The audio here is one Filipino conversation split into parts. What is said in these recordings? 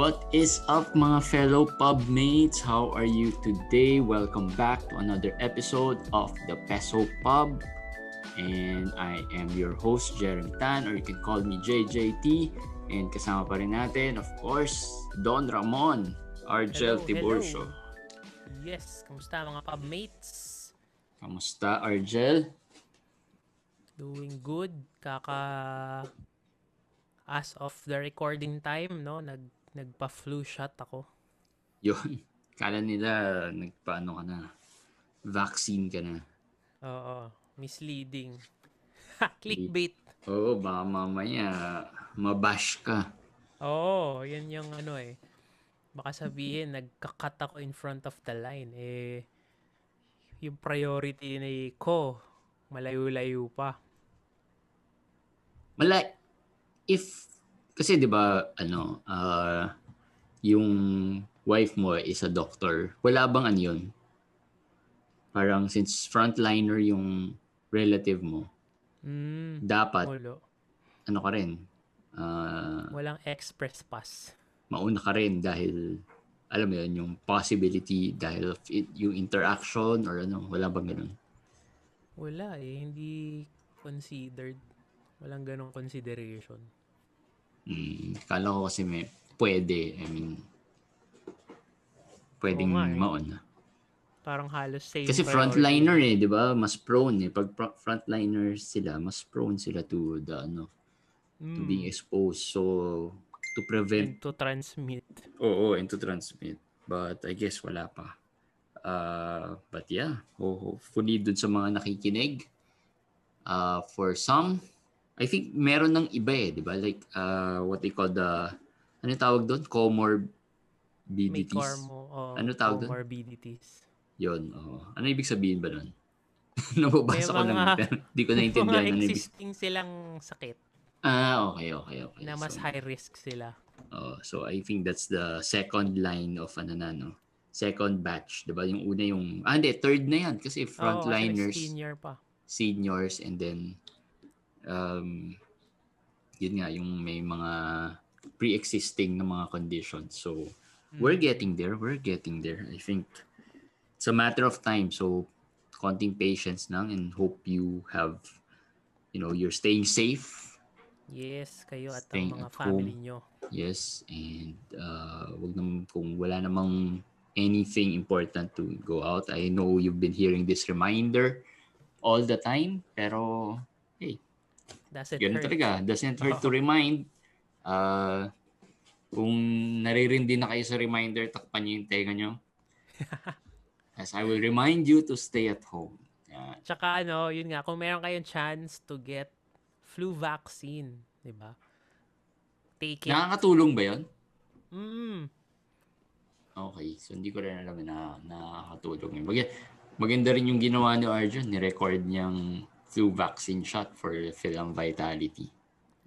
What is up mga fellow pub mates? How are you today? Welcome back to another episode of the Peso Pub. And I am your host, Jeremy Tan, or you can call me JJT. And kasama pa rin natin, of course, Don Ramon, Argel Hello, Tiburcio. hello. Yes, kamusta mga pub mates? Kamusta, Argel? Doing good. Kaka as of the recording time, no, nag nagpa-flu shot ako. Yun. Kala nila nagpaano ka na. Vaccine ka na. Oo, misleading. Ha, clickbait. Oo, baka mamaya mabash ka. Oo, yan yung ano eh. Baka sabihin, nagka-cut ako in front of the line. Eh, yung priority ni ko, malayo-layo pa. Mala if kasi 'di ba ano ah yung wife mo is a doctor. Wala bang ano yun? Parang since frontliner yung relative mo, Mm, dapat wala. ano ka rin ah, Walang express pass. mauna ka rin dahil alam mo yun, yung possibility dahil of it, yung interaction or ano, wala bang ganun? Wala eh, hindi considered. Walang ganong consideration. Mm, kala ko kasi may pwede, I mean, pwedeng eh. mauna. Parang halos same Kasi frontliner eh, 'di ba? Mas prone eh. Pag fr- frontliner sila, mas prone sila to the ano, to Mm, being exposed. So to prevent and to transmit. oo, and to transmit. But I guess wala pa. Uh, but yeah, ho- hopefully dun sa mga nakikinig, uh, for some, I think meron ng iba eh, di ba? Like, uh, what they call the, ano tawag doon? May Comorbidities. cormo o Ano tawag dun? comorbidities. Yun, oo. Ano ibig sabihin ba nun? Nababasa May ko lang, mga- pero di ko Mga naintindihan ano ibig existing silang sakit Ah, okay, okay, okay. na mas so, high risk sila. oh, so I think that's the second line of ano na, no? Second batch, 'di ba? Yung una yung ah hindi, third na 'yan kasi kasi frontliners, senior pa. seniors and then um yun nga yung may mga pre-existing na mga conditions. So we're Mm. getting there, we're getting there. I think it's a matter of time. So konting patience lang and hope you have you know, you're staying safe Yes, kayo at ang mga at family home. nyo. Yes, and uh, wag naman kung wala namang anything important to go out. I know you've been hearing this reminder all the time, pero Does it ganun hurt? talaga. Doesn't hurt to remind. Uh, kung naririndi na kayo sa reminder, takpan niyo yung tenga niyo. As I will remind you to stay at home. Yan. Tsaka ano, yun nga, kung meron kayong chance to get flu vaccine, di ba? Take it. Nakakatulong ba yon? Mm. Okay, so hindi ko rin alam na nakakatulong yun. Mag- maganda rin yung ginawa ni Arjun, ni-record niyang flu vaccine shot for Film Vitality.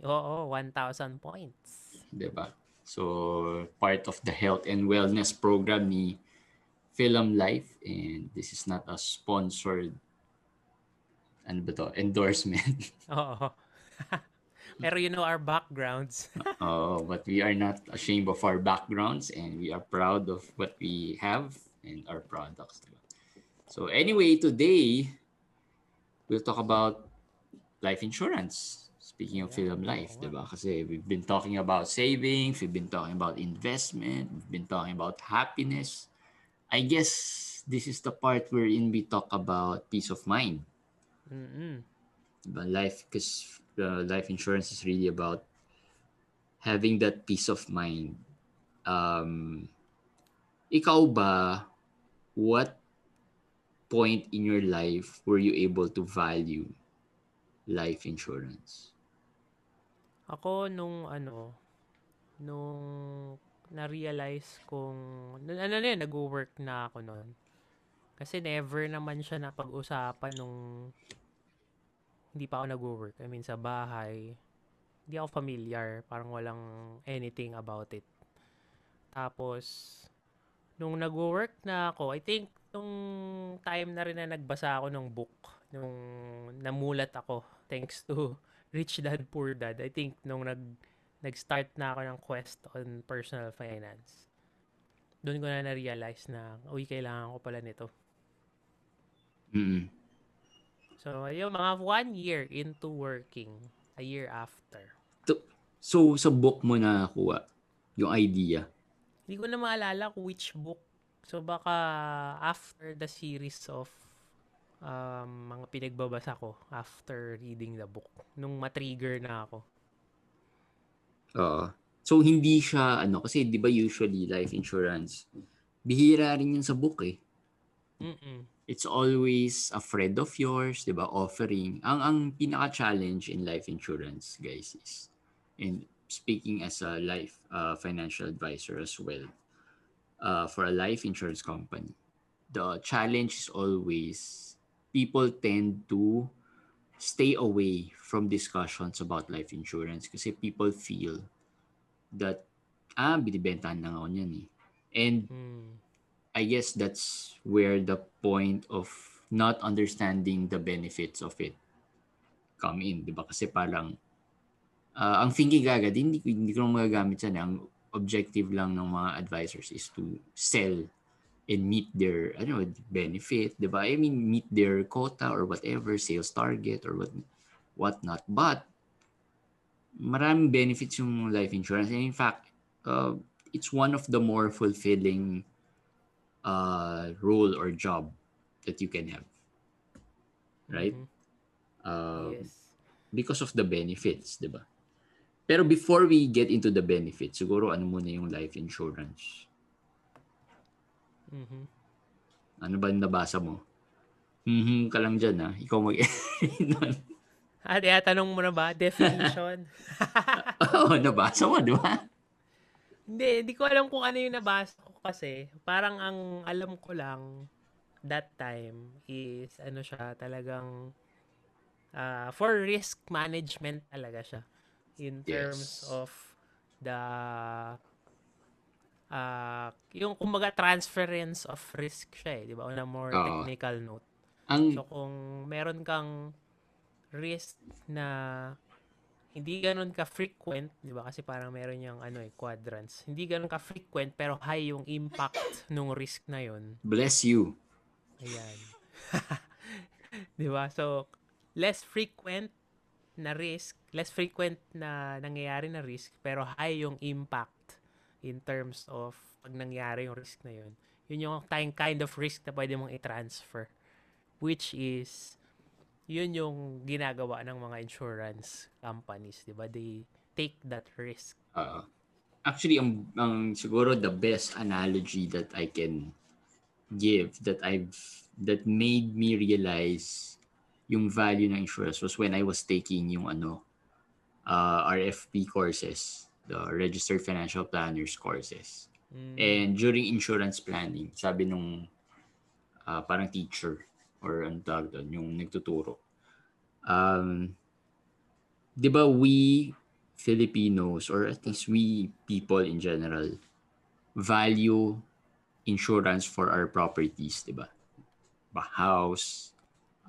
Oo, 1,000 points. 'di ba? So, part of the health and wellness program ni Film Life and this is not a sponsored ano ba to? Endorsement. Oo. Pero you know our backgrounds. Oh, but we are not ashamed of our backgrounds and we are proud of what we have and our products. So anyway, today we'll talk about life insurance. Speaking of film life, diba? Kasi we've been talking about savings, we've been talking about investment, we've been talking about happiness. I guess this is the part wherein we talk about peace of mind. Diba? Life, because uh, life insurance is really about having that peace of mind. Um, ikaw ba, what point in your life were you able to value life insurance? Ako nung ano, nung na-realize kong, n- ano na yun, nag-work na ako noon. Kasi never naman siya napag-usapan nung hindi pa ako nag-work. I mean, sa bahay, hindi ako familiar. Parang walang anything about it. Tapos, nung nag-work na ako, I think, nung time na rin na nagbasa ako ng book, nung namulat ako, thanks to Rich Dad Poor Dad, I think, nung nag nag-start na ako ng quest on personal finance. Doon ko na na-realize na, uy, kailangan ko pala nito. Mm. So, yung mga one year into working, a year after. So, sa book mo na nakuha yung idea? Hindi ko na maalala kung which book. So, baka after the series of um, mga pinagbabasa ko after reading the book. Nung matrigger na ako. Oo. So, hindi siya, ano, kasi di ba usually life insurance, bihira rin yun sa book eh. Mm-mm. It's always a friend of yours, di ba, offering. Ang, ang pinaka-challenge in life insurance, guys, is, and speaking as a life uh, financial advisor as well, uh, for a life insurance company, the challenge is always people tend to stay away from discussions about life insurance kasi people feel that ah binibentahan lang ako niyan eh. And Mm. I guess that's where the point of not understanding the benefits of it come in, 'di ba? Kasi parang ah, ang thinking agad, hindi hindi ko magagamit yan. Ang objective lang ng mga advisors is to sell and meet their ano benefit, 'di ba? I mean meet their quota or whatever sales target or what whatnot. But maraming benefits yung life insurance. And in fact, uh, it's one of the more fulfilling uh, role or job that you can have. Right? Mhm. Um, yes. Because of the benefits, di ba? Pero before we get into the benefits, siguro ano muna yung life insurance? Mhm. Ano ba yung nabasa mo? Mhm ka lang dyan ha. Ikaw mag nun. Ah, di, tanong mo na ba? Definition? Oo, nabasa mo, di ba? hindi, hindi ko alam kung ano yung nabasa ko kasi. Parang ang alam ko lang that time is ano siya talagang ah, for risk management talaga siya. In terms Yes. of the ah yung kumbaga transference of risk siya eh, di ba? On a more Oo. technical note. Ang, So kung meron kang risk na hindi ganun ka frequent, 'di ba? Kasi parang meron yung ano eh quadrants. Hindi ganun ka frequent pero high yung impact nung risk na 'yon. bless you. Ayan. 'Di ba? So less frequent na risk, less frequent na nangyayari na risk pero high yung impact in terms of pag nangyari yung risk na 'yon. Yun yung kind of risk na pwede mong i-transfer which is yun yung ginagawa ng mga insurance companies, 'di ba? They take that risk. Uh, actually, ang, ang siguro the best analogy that I can give that I've that made me realize yung value ng insurance was when I was taking yung ano uh, RFP courses, the Registered Financial Planners courses. Mm. And during insurance planning, sabi nung ah, parang teacher or ano tawag doon, yung nagtuturo. Um, di ba we Filipinos or at least we people in general value insurance for our properties, di? Ba house,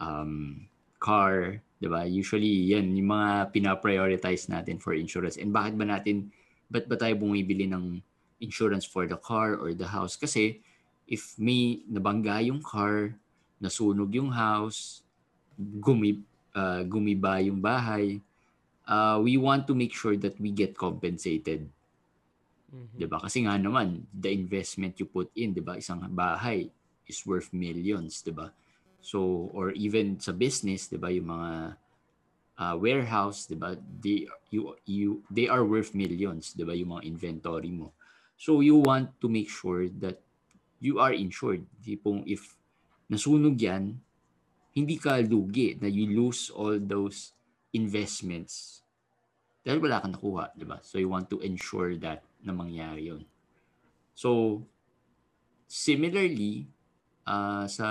um, car, di ba? Usually, yan, yung mga pinaprioritize natin for insurance. And bakit ba natin, ba't ba tayo bumibili ng insurance for the car or the house? Kasi, if may nabangga yung car, nasunog yung house, gumi, uh, gumiba yung bahay, uh, we want to make sure that we get compensated Mhm. 'di ba? Kasi nga naman, the investment you put in, 'di ba? Isang bahay is worth millions, 'di ba? So or even sa business, 'di ba, yung mga uh, warehouse, 'di ba? They you you they are worth millions, 'di ba, yung mga inventory mo. So you want to make sure that you are insured. Tipong if nasunog 'yan, hindi ka lugi na you lose all those investments dahil wala kang nakuha, di ba? So you want to ensure that na mangyari yun. So, similarly, uh, sa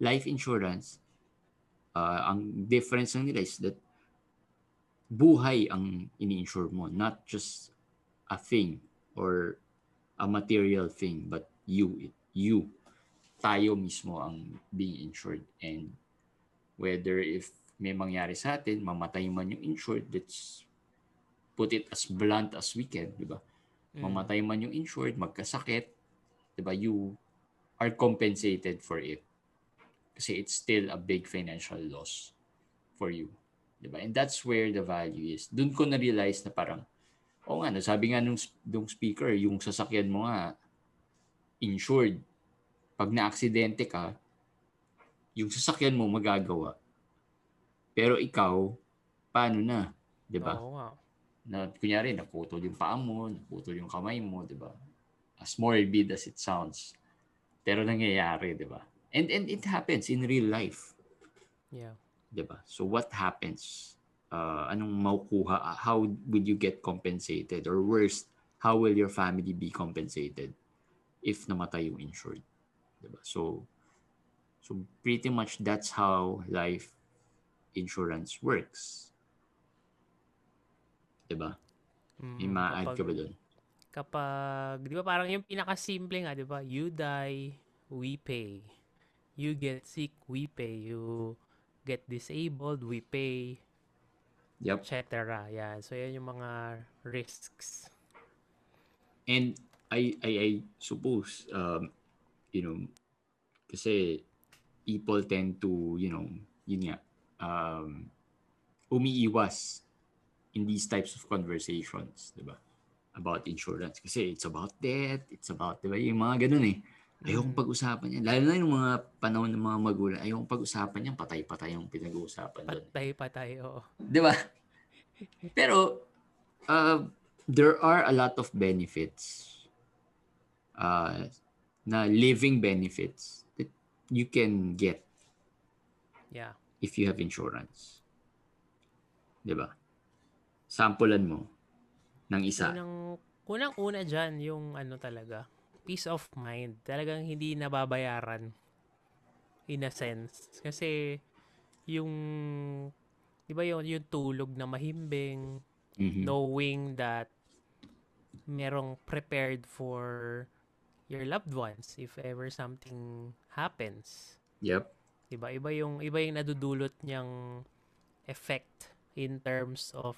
life insurance, uh, ang difference ng nila is that buhay ang ini-insure mo, not just a thing or a material thing, but you, you, tayo mismo ang being insured. And whether if may mangyari sa atin, mamatay man yung insured, that's put it as blunt as we can, di ba? Mm. Mamatay man yung insured, magkasakit, di ba? You are compensated for it. Kasi it's still a big financial loss for you. Di ba? And that's where the value is. Doon ko na-realize na parang, oo nga, no, sabi nga nung, nung speaker, yung sasakyan mo nga, insured. Pag na-aksidente ka, yung sasakyan mo magagawa. Pero ikaw, paano na? Di ba? Oo nga. Na, kunyari, naputol yung paa mo, naputol yung kamay mo, di ba? As morbid as it sounds. Pero nangyayari, di ba? And, and it happens in real life. Yeah. 'di ba? So what happens? Uh, anong makukuha? How will you get compensated? Or worse, how will your family be compensated if namatay yung insured? 'Di ba? So so pretty much that's how life insurance works. 'Di ba? Mm, May ma-add ka ba doon? kapag, di ba parang yung pinakasimple nga, di ba? You die, we pay. You get sick, we pay. You get disabled, we pay, Yep. etc. Yan. So, yan yung mga risks. And I I I suppose um you know kasi people tend to, you know, yun nga um umiiwas in these types of conversations, 'di ba? About insurance kasi it's about death, it's about 'di ba yung mga ganun eh. Ayokong Mm. pag-usapan yan. Lalo na yung mga panahon ng mga magulang, ayokong pag-usapan yan, patay-patay yung pinag-uusapan doon. Patay-patay, oo. Di ba? Pero, uh, there are a lot of benefits uh, na living benefits that you can get Yeah. if you have insurance. Di ba? Sampulan mo ng isa. Unang, unang-una dyan, yung ano talaga, peace of mind. Talagang hindi nababayaran in a sense. Kasi, yung, di ba yung, yung tulog na mahimbing, Mhm. knowing that merong prepared for your loved ones if ever something happens. Yep. Diba? Iba yung iba yung nadudulot niyang effect in terms of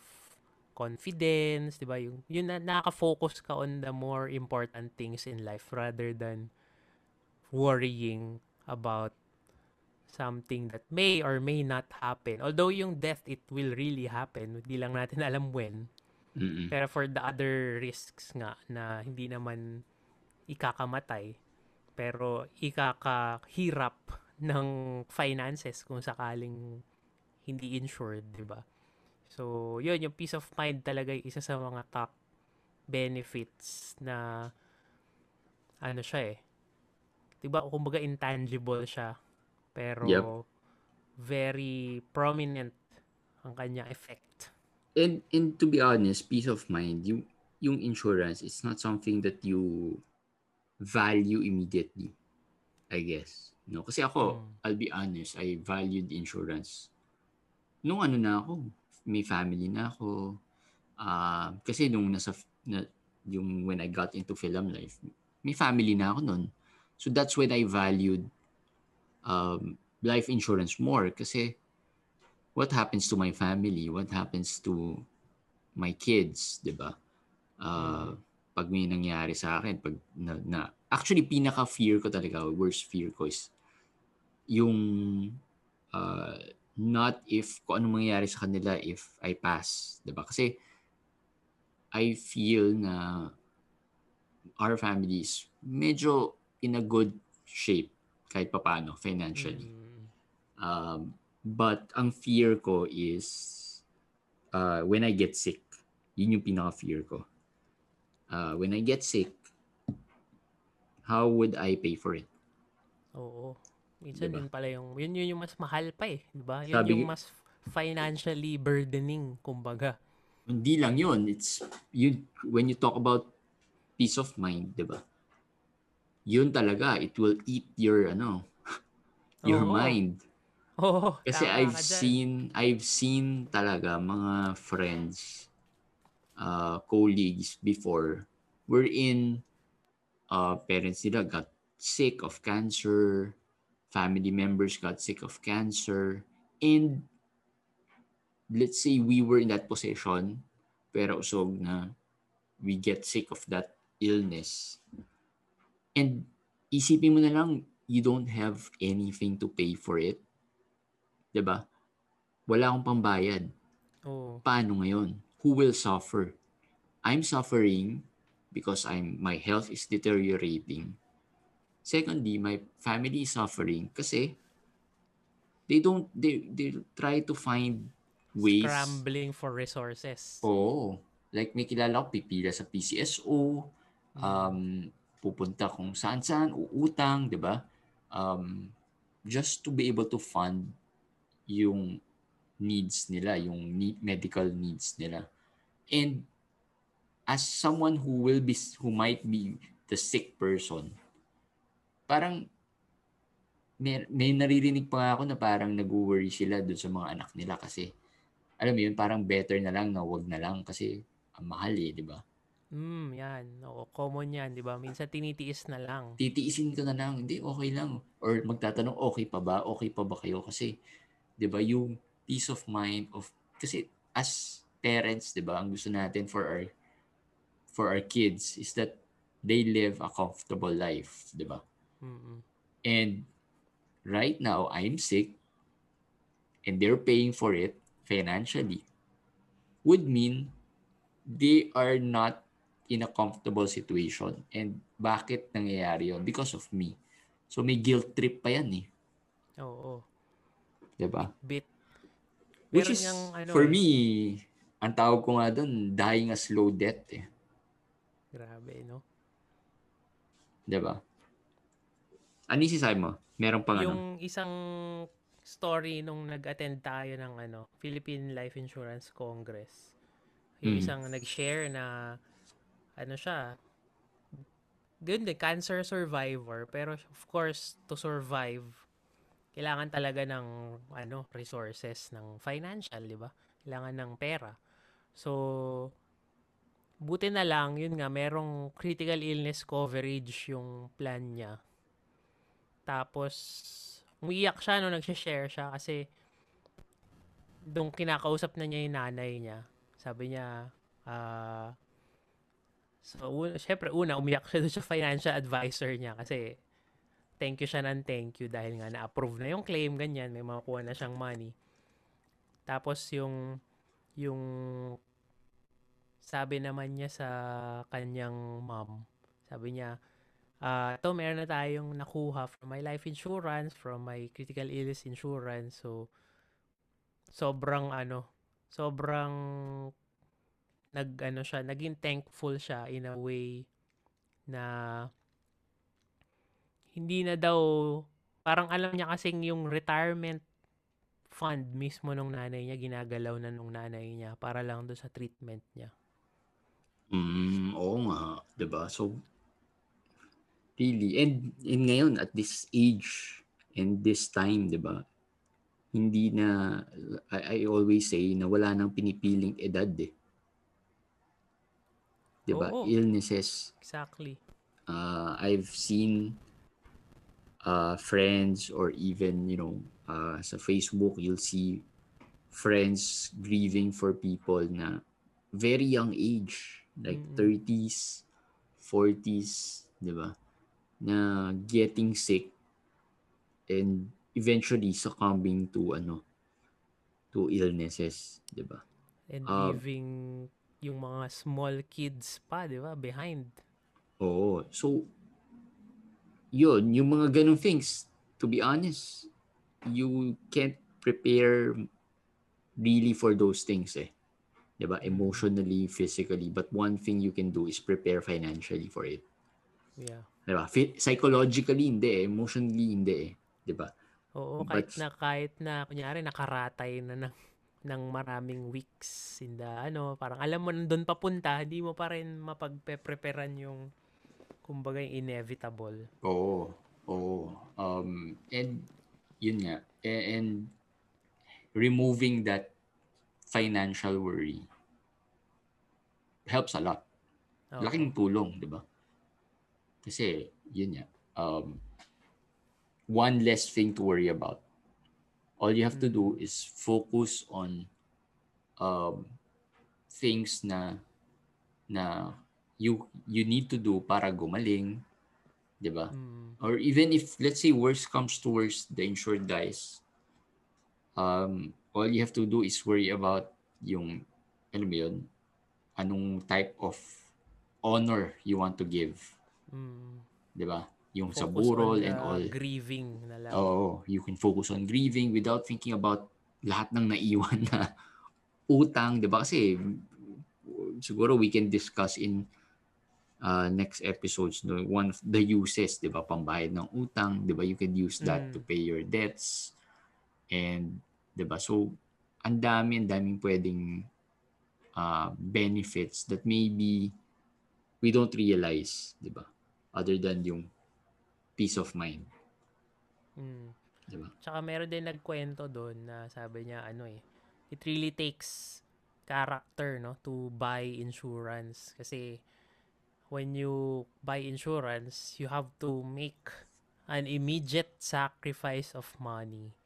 confidence, 'di ba? Yung yun na nakaka-focus ka on the more important things in life rather than worrying about something that may or may not happen. Although yung death it will really happen, hindi lang natin alam when. Mm-mm. Pero for the other risks nga na hindi naman ikakamatay, pero ikakahirap ng finances kung sakaling hindi insured, di ba? So, yun, yung peace of mind talaga yung isa sa mga top benefits na ano siya eh. Di ba, kumbaga intangible siya. Pero Yep. very prominent ang kanyang effect. And and to be honest, peace of mind, yung yung insurance, it's not something that you value immediately. I guess. No, kasi ako, Mm. I'll be honest, I valued insurance. Nung ano na ako, may family na ako. Ah, kasi nung nasa na, yung when I got into film life, may family na ako noon. So that's when I valued um, life insurance more kasi what happens to my family? What happens to my kids, 'di ba? Uh, pag may nangyari sa akin, pag na, na actually pinaka fear ko talaga, worst fear ko is yung uh, not if kung ano mangyayari sa kanila if I pass, 'di ba? Kasi I feel na our family is medyo in a good shape kahit papano financially. Mm. Um, but ang fear ko is uh, when I get sick. Yun yung pinaka-fear ko. Uh, when I get sick, how would I pay for it? Oo. Minsan Diba? yun pala yung, yun, yun yung mas mahal pa eh. Diba? Yun Sabi- yung mas financially burdening, kumbaga. Hindi lang yun. It's, you, when you talk about peace of mind, di ba? Yun talaga, it will eat your, ano, your Oo. mind. Oo, Kasi tama I've seen I've seen talaga mga friends uh colleagues before wherein uh parents nila got sick of cancer, family members got sick of cancer and let's say we were in that position pera usog na we get sick of that illness. And isipin mo na lang, you don't have anything to pay for it. ba? Wala akong pambayad. Oo. Paano ngayon? Who will suffer? I'm suffering because I'm my health is deteriorating. Secondly, my family is suffering kasi they don't they they try to find ways Scrambling for resources. Oo. Like may kilala ko pipila sa PCSO, um pupunta kung saan-saan, uutang, 'di ba? Um just to be able to fund yung needs nila, yung need, medical needs nila. And as someone who will be who might be the sick person, parang may, may naririnig pa ako na parang nag-worry sila doon sa mga anak nila kasi alam mo yun, parang better na lang na wag na lang kasi ang mahal eh, di ba? Mm, yan. Oo, common yan, di ba? Minsan tinitiis na lang. Titiisin ko na lang, hindi, okay lang. Or magtatanong, okay pa ba? Okay pa ba kayo? Kasi, di ba, yung peace of mind of, kasi as parents, di ba, ang gusto natin for our, for our kids is that they live a comfortable life, di ba? Mm-mm. And right now, I'm sick and they're paying for it financially would mean they are not in a comfortable situation. And bakit nangyayari yun? Because of me. So may guilt trip pa yan eh. Oo. 'Di ba? Bit. Which Meron is, niyang ano for eh. me, ang tawag ko nga doon, dying a slow death eh. Grabe, no? 'Di ba? Ano yung sinasabi mo? Meron pang ano? yung isang story nung nag-attend tayo ng ano, Philippine Life Insurance Congress. Yung Mm. isang nag-share na ano siya, yun din, cancer survivor. Pero of course, to survive, kailangan talaga ng ano, resources, ng financial, di ba? Kailangan ng pera. So, buti na lang, yun nga, merong critical illness coverage yung plan niya. Tapos, umiiyak siya no nag-share siya kasi nung kinakausap na niya yung nanay niya, sabi niya, ah, so, una, syempre, una, umiyak siya doon sa financial advisor niya kasi thank you siya ng thank you dahil nga na-approve na yung claim, ganyan, may makuha na siyang money. Tapos yung, yung sabi naman niya sa kanyang mom, sabi niya, ah to meron na tayong nakuha from my life insurance, from my critical illness insurance. So, sobrang ano, sobrang nag ano siya, naging thankful siya in a way na hindi na daw parang alam niya kasing yung retirement fund mismo nung nanay niya ginagalaw na nung nanay niya para lang doon sa treatment niya. Mm, oo nga, 'di ba? So really and, and ngayon at this age and this time, 'di ba? Hindi na I, I always say na wala nang pinipiling edad eh. 'Di ba? Oo. Illnesses. Exactly. Uh, I've seen uh, friends or even, you know, uh, sa Facebook, you'll see friends grieving for people na very young age, like Mm-mm. 30s, 40s, di ba? Na getting sick and eventually succumbing to ano to illnesses, di ba? And Um, leaving yung mga small kids pa, di ba, behind. Oo. So, yun, yung mga ganong things, to be honest, you can't prepare really for those things eh. 'Di ba? Emotionally, physically. But one thing you can do is prepare financially for it. Yeah. 'Di ba? Psychologically, hindi eh. Emotionally, hindi eh. 'Di ba? Oo, kahit But- na kahit na kunyari nakaratay na ng ng maraming weeks in the ano, parang alam mo nandun papunta, hindi mo pa rin mapagpe-preparean yung kumbaga yung inevitable. Oo. Oo. Um, and, yun nga. A- And, removing that financial worry helps a lot. Oo. Laking tulong, di ba? Kasi, yun nga, um, one less thing to worry about. All you have to do is focus on um, things na na you you need to do para gumaling, 'di ba? Mm. Or even if let's say worst comes to worst, the insured dies. Um, all you have to do is worry about yung ano mo yun, anong type of honor you want to give, Mm. 'di ba? Yung sa Focus burol on and all. grieving na lang. Oo, you can focus on grieving without thinking about lahat ng naiwan na utang, 'di ba? Kasi siguro we can discuss in uh, next episodes no one of the uses, 'di ba? Pambayad ng utang, 'di ba? You can use that Mm. to pay your debts. And 'di ba? So ang dami, ang daming pwedeng uh, benefits that maybe we don't realize, 'di ba? Other than yung peace of mind, Mm. 'di ba? Tsaka meron din nagkwento doon na sabi niya ano eh, it really takes character no to buy insurance kasi when you buy insurance, you have to make an immediate sacrifice of money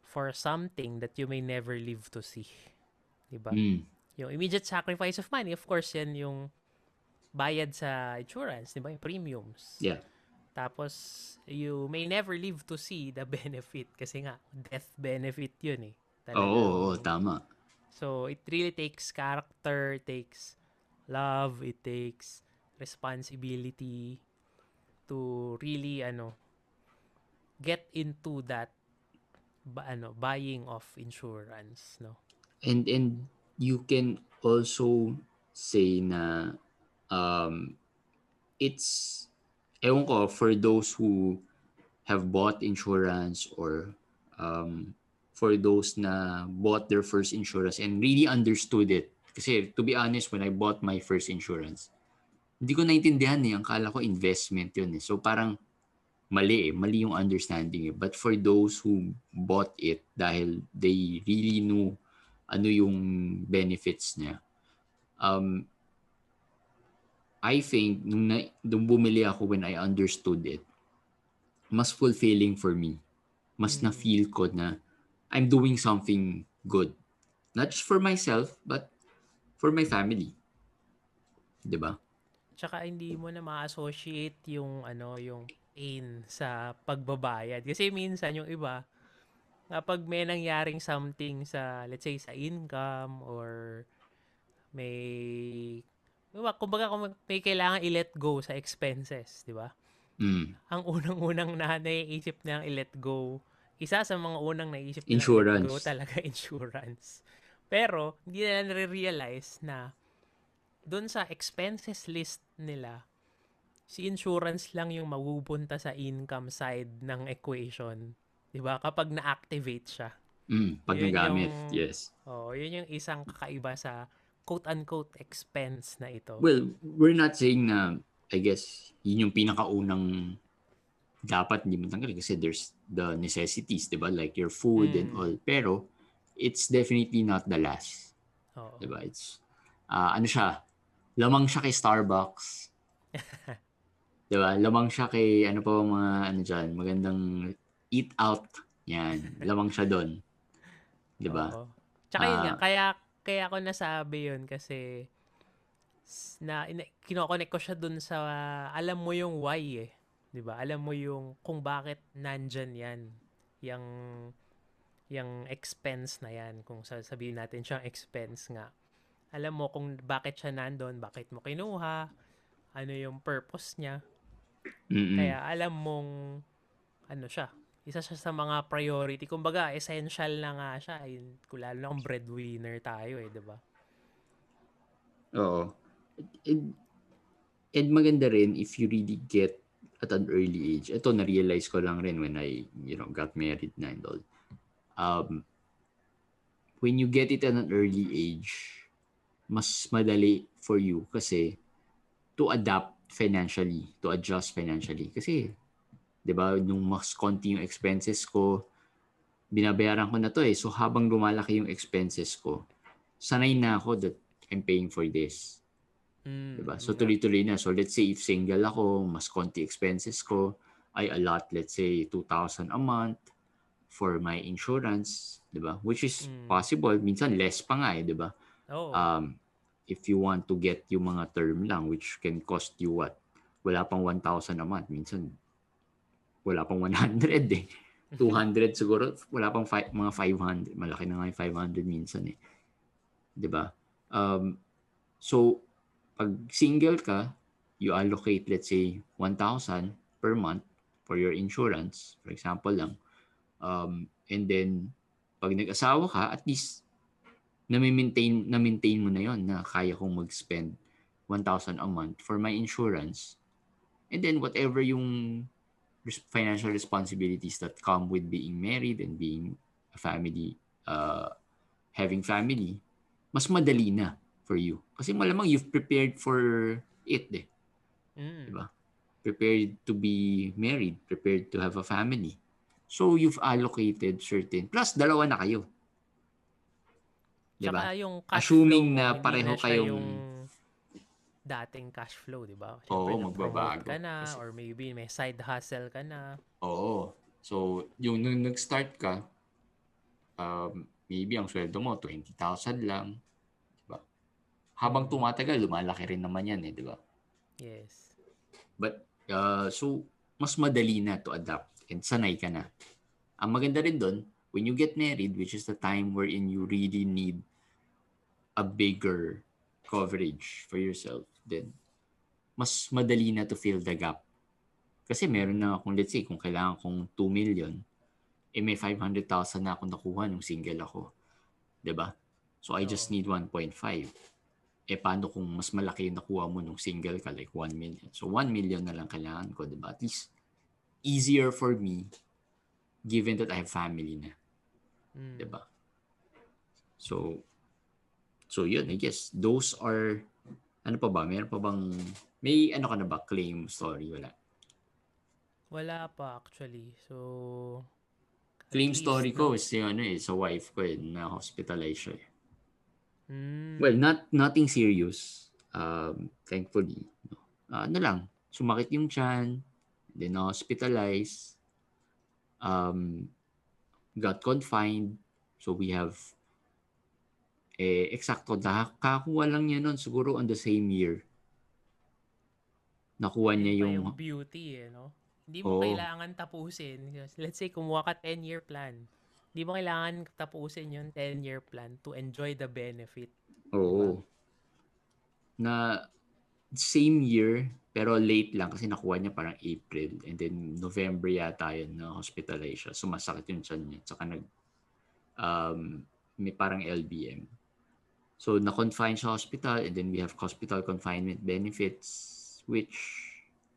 for something that you may never live to see. 'Di ba? Mm. Yung immediate sacrifice of money, of course, yan yung bayad sa insurance, 'di ba? Yung premiums. Yeah. Tapos, you may never live to see the benefit kasi nga, death benefit yun eh. Oo, oo, oo, tama. So, it really takes character, it takes love, it takes responsibility to really, ano, get into that ba, ano, buying of insurance, no? And and you can also say na um it's ewan ko for those who have bought insurance or um for those na bought their first insurance and really understood it. Kasi to be honest, when I bought my first insurance, hindi ko naintindihan eh. Ang kala ko investment yun eh. So parang mali eh. Mali yung understanding eh. But for those who bought it dahil they really knew ano yung benefits niya, um, I think nung, na, nung bumili ako when I understood it, mas fulfilling for me. Mas Mm. na-feel ko na I'm doing something good. Not just for myself, but for my family. ba? Tsaka hindi mo na ma-associate yung ano, yung pain sa pagbabayad. Kasi minsan yung iba, kapag may nangyaring something sa, let's say, sa income or may, diba, kumbaga kung may kailangan i-let go sa expenses, di ba? Mm. Ang unang-unang na naiisip na i-let go, isa sa mga unang naisip na Insurance. go talaga insurance. Pero, hindi nila nare-realize na doon sa expenses list nila, si insurance lang yung mapupunta sa income side ng equation. 'Di ba? Kapag na-activate siya. Mm. Pag Yun nagamit, yung- yes. Oh, yun yung isang kakaiba sa quote-unquote expense na ito. Well, we're not saying na, I guess, yun yung pinakaunang dapat hindi mo tanggalin kasi there's the necessities, di ba? Like your food and Mm. all. Pero, it's definitely not the last. Oo. Di ba? It's, ah, ano siya, lamang siya kay Starbucks. di ba? Lamang siya kay, ano pa mga, ano dyan, magandang eat out. Yan. Lamang siya doon. Di ba? Oo. Tsaka yun nga, Ah. kaya, kaya ako nasabi yun kasi na, ina, kinoconnect ko siya dun sa, alam mo yung why eh. 'Di ba Alam mo yung kung bakit nandyan yan. Yung, yung expense na yan. Kung sasabihin natin siyang expense nga. Alam mo kung bakit siya nandun, bakit mo kinuha, ano yung purpose niya. Mm-mm. Kaya alam mong ano siya, isa siya sa mga priority. Kumbaga, essential na nga siya. Lalo na kung breadwinner tayo eh, di ba? Oo. And, and maganda rin if you really get at an early age. Ito, na-realize ko lang rin when I, you know, got married na and all. Um, when you get it at an early age, mas madali for you kasi to adapt financially, to adjust financially. Kasi, di ba, nung mas konti yung expenses ko, binabayaran ko na to eh. So, habang lumalaki yung expenses ko, sanay na ako that I'm paying for this. Mm, Diba? So yun nga. tuloy-tuloy na. So let's say if single ako, mas konti expenses ko, I allot let's say 2,000 a month for my insurance, 'di ba? Which is Mm. possible, minsan less pa nga eh, 'di ba? Oo. Um if you want to get yung mga term lang, which can cost you what? Wala pang 1,000 a month. Minsan, wala pang 100 eh. 200 siguro, wala pang fi- mga 500. Malaki na nga yung 500 minsan eh. 'Di ba? Um, so, pag single ka, you allocate, let's say, 1,000 per month for your insurance, for example lang. Um, and then, pag nag-asawa ka, at least, na-maintain, na-maintain mo na yon na kaya kong mag-spend 1,000 a month for my insurance. And then, whatever yung financial responsibilities that come with being married and being a family, uh, having family, mas madali na for you. Kasi malamang you've prepared for it eh. Mm. Diba? Prepared to be married, prepared to have a family. So you've allocated certain, plus dalawa na kayo. Diba? Tsaka yung cash Assuming na pareho kayong- yung dating cash flow, di ba? Oo, magbabago. ka na, or maybe may side hustle ka na. Oo. So, yung nung nag-start ka, um, maybe ang sweldo mo, 20,000 lang. Diba? Habang Mm. tumatagal, lumalaki rin naman yan eh, di ba? Yes. But, uh, so, mas madali na to adapt and sanay ka na. Ang maganda rin doon, when you get married, which is the time wherein you really need a bigger coverage for yourself, then mas madali na to fill the gap. Kasi meron na akong, let's say, kung kailangan kong 2 million, eh may 500,000 na akong nakuha nung single ako. ba? So I just need 1.5. Eh paano kung mas malaki yung nakuha mo nung single ka, like 1 million. So 1 million na lang kailangan ko, 'di ba? At least easier for me given that I have family na, Mm. 'di ba? So So yun, I guess those are ano pa ba? Meron pa bang may ano ka na ba claim story wala? Wala pa actually. So, Claim story ko is yung ano eh, sa wife ko eh, na hospitalized siya. eh. Mm. Well, not nothing serious. Um, thankfully. No. Ah, ano lang, sumakit yung tiyan, then hospitalized, um, got confined. So we have eh, eksakto, nakakuha lang niya nun siguro on the same year. Nakuha niya yung, yung beauty eh, no? Hindi mo Oo. kailangan tapusin. Let's say, kumuha ka 10-year plan. Hindi mo kailangan tapusin yung 10-year plan to enjoy the benefit. oo, na same year, pero late lang kasi nakuha niya parang April and then November yata yun na hospitalize siya. Sumasakit yung tiyan niya. Tsaka nag, um, may parang LBM. So, na-confine sa hospital and then we have hospital confinement benefits which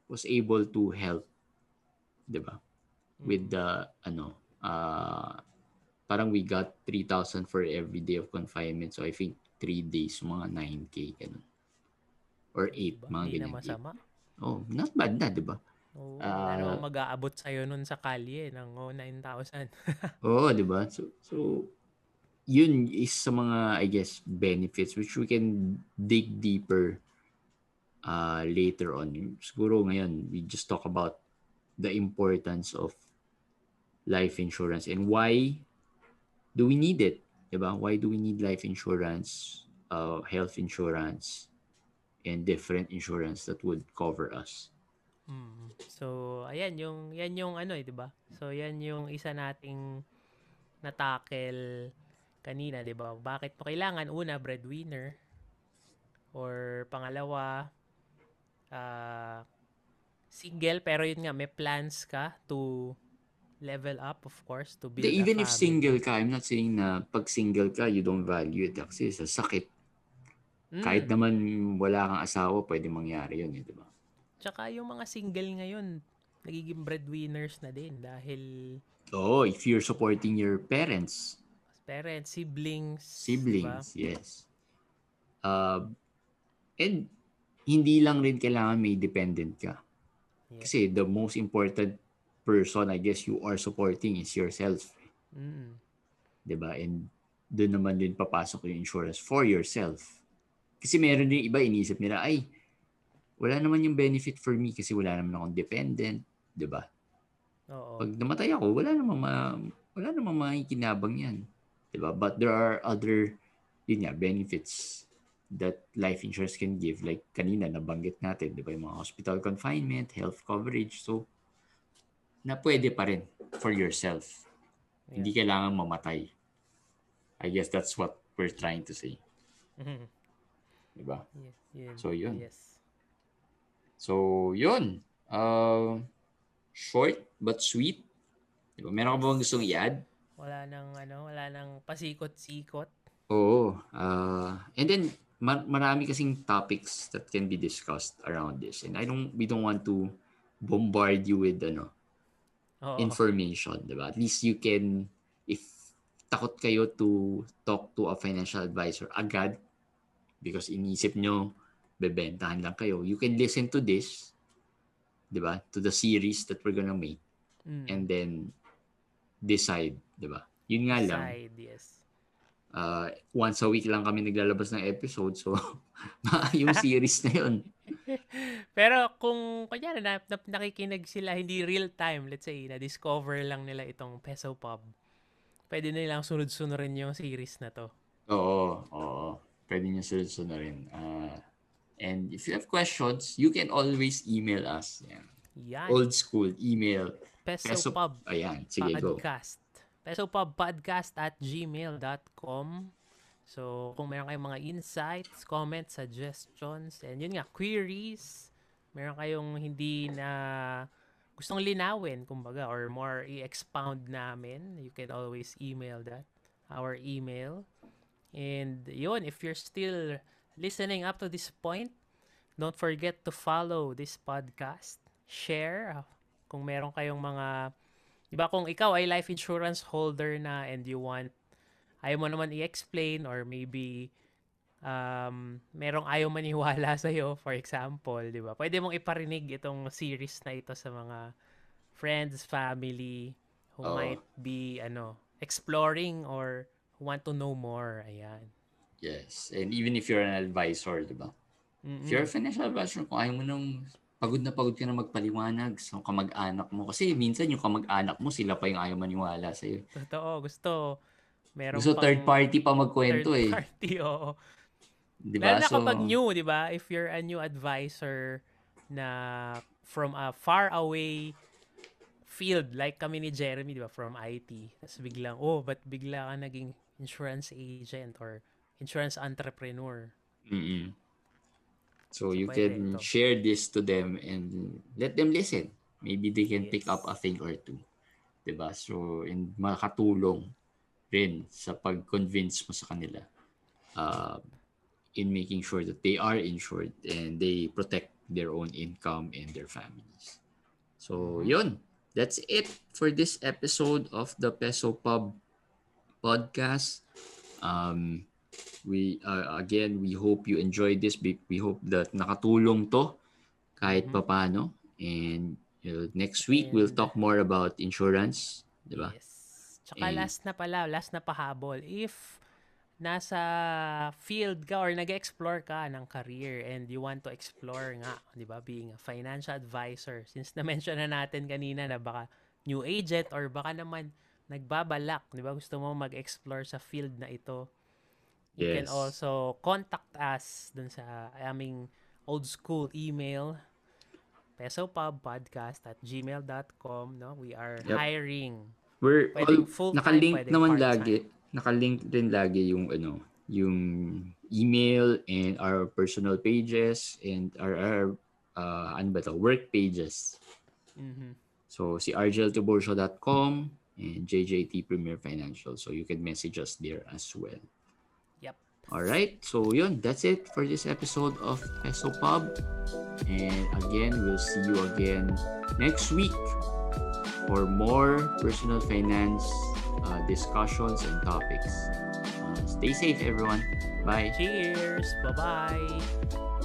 was able to help, di ba? With Mm. the, ano, uh, parang we got 3,000 for every day of confinement. So, I think 3 days, mga 9K, ganun. Or 8, Diba? mga Hindi na ganyan. masama. Oh, not bad na, di ba? Ah, wala namang mag-aabot sa'yo nun sa kalye ng oh, 9,000. Oo, di ba? So, so, yun is sa mga, I guess, benefits which we can dig deeper uh, later on. Siguro ngayon, we just talk about the importance of life insurance and why do we need it? Diba? Why do we need life insurance, uh, health insurance, and different insurance that would cover us? Mm. So, ayan yung yan yung ano eh, 'di ba? So, yan yung isa nating natakel kanina, 'di ba? Bakit mo kailangan una breadwinner or pangalawa ah single pero yun nga may plans ka to level up of course to build The, even if single ka, I'm not saying na pag single ka, you don't value it kasi sa sakit. Mm. Kahit naman wala kang asawa, pwede mangyari yun, eh, di ba? Tsaka yung mga single ngayon nagiging breadwinners na din dahil Oo, if you're supporting your parents, parents, siblings, siblings, yes. Uh, and hindi lang rin kailangan may dependent ka. Yeah. Kasi the most important person, I guess, you are supporting is yourself. Mm. 'di ba? And doon naman din papasok yung insurance for yourself. Kasi meron din iba inisip nila, ay, wala naman yung benefit for me kasi wala naman akong dependent, 'di ba? Oo. Pag namatay ako, wala namang ma, wala namang makikinabang 'yan. 'Di ba? But there are other yun nga, benefits that life insurance can give. Like kanina, nabanggit natin, di ba, yung mga hospital confinement, health coverage. So, na pwede pa rin for yourself. Yeah. Hindi kailangan mamatay. I guess that's what we're trying to say. Mhm. Di ba? Yeah, yun. So, yun. Yes. So, yun. Uh, short but sweet. Di ba? Meron ka ba bang gustong i-add? Wala nang ano, wala nang pasikot-sikot. Oo. Uh, and then, mar- marami kasing topics that can be discussed around this. And I don't, we don't want to bombard you with ano, Oo. information, di ba? At least you can, if takot kayo to talk to a financial advisor agad because inisip nyo, bebentahan lang kayo, you can listen to this, di ba? To the series that we're gonna make Mm. and then decide, di ba? Yun nga lang, Side, yes. uh, once a week lang kami naglalabas ng episode, so yung series na yun. Pero kung kunyari na, na, nakikinig sila hindi real time, let's say, na-discover lang nila itong Peso Pub, pwede na nilang sunod-sunurin yung series na to. Oo, oo. Pwede nyo sunod na rin. Uh, and if you have questions, you can always email us. Yan. Yan. Old school email. Peso, Peso Pub Ayan, sige, go. Podcast. Peso Podcast at gmail.com. So, kung meron kayong mga insights, comments, suggestions, and yun nga, queries, meron kayong hindi na gustong linawin, kumbaga, or more i-expound namin, you can always email that, our email. And yun, if you're still listening up to this point, don't forget to follow this podcast, share, kung meron kayong mga, di ba kung ikaw ay life insurance holder na and you want, ayaw mo naman i-explain or maybe um, merong ayaw maniwala sa'yo, for example, di ba? Pwede mong iparinig itong series na ito sa mga friends, family, who Oo. might be, ano, exploring or want to know more. Ayan. Yes. And even if you're an advisor, di ba? Mm-mm. If you're a financial advisor, kung ayaw mo nang pagod na pagod ka na magpaliwanag sa kamag-anak mo. Kasi minsan yung kamag-anak mo, sila pa yung ayaw maniwala sa'yo. Totoo, gusto. Meron Gusto pang third party pa magkwento third eh. party, oo. Di Lalo ba? na kapag new, di ba? If you're a new advisor na from a far away field, like kami ni Jeremy, di ba? From IT. Tapos biglang, oh, but bigla ka naging insurance agent or insurance entrepreneur. Mm-mm. So, you can share this to them and let them listen. Maybe they can pick Yes. up a thing or two. 'Di ba? So, and makatulong rin sa pag-convince mo sa kanila uh, in making sure that they are insured and they protect their own income and their families. So, yun. That's it for this episode of the Peso Pub podcast. Um, we uh, again we hope you enjoyed this we, we hope that nakatulong to kahit Mhm. papano and you know, next week we'll And- talk more about insurance di ba Yes. Tsaka And- last na pala, last na pahabol. If nasa field ka or nag-explore ka ng career and you want to explore nga, di ba, being a financial advisor. Since na-mention na natin kanina na baka new agent or baka naman nagbabalak, di ba, gusto mo mag-explore sa field na ito. You can Yes. also contact us dun sa aming old school email pesopubpodcast at gmail.com no we are Yep. hiring we're Pwedeng all, nakalink naman part-time. lagi nakalink rin lagi yung ano yung email and our personal pages and our, our uh, ano ba to work pages Mhm. So si rgltoborsho.com and JJT Premier Financial. So you can message us there as well. Yep. All right. So yun, that's it for this episode of Peso Pub. And again, we'll see you again next week for more personal finance uh, discussions and topics. Uh, stay safe, everyone. Bye. cheers bye bye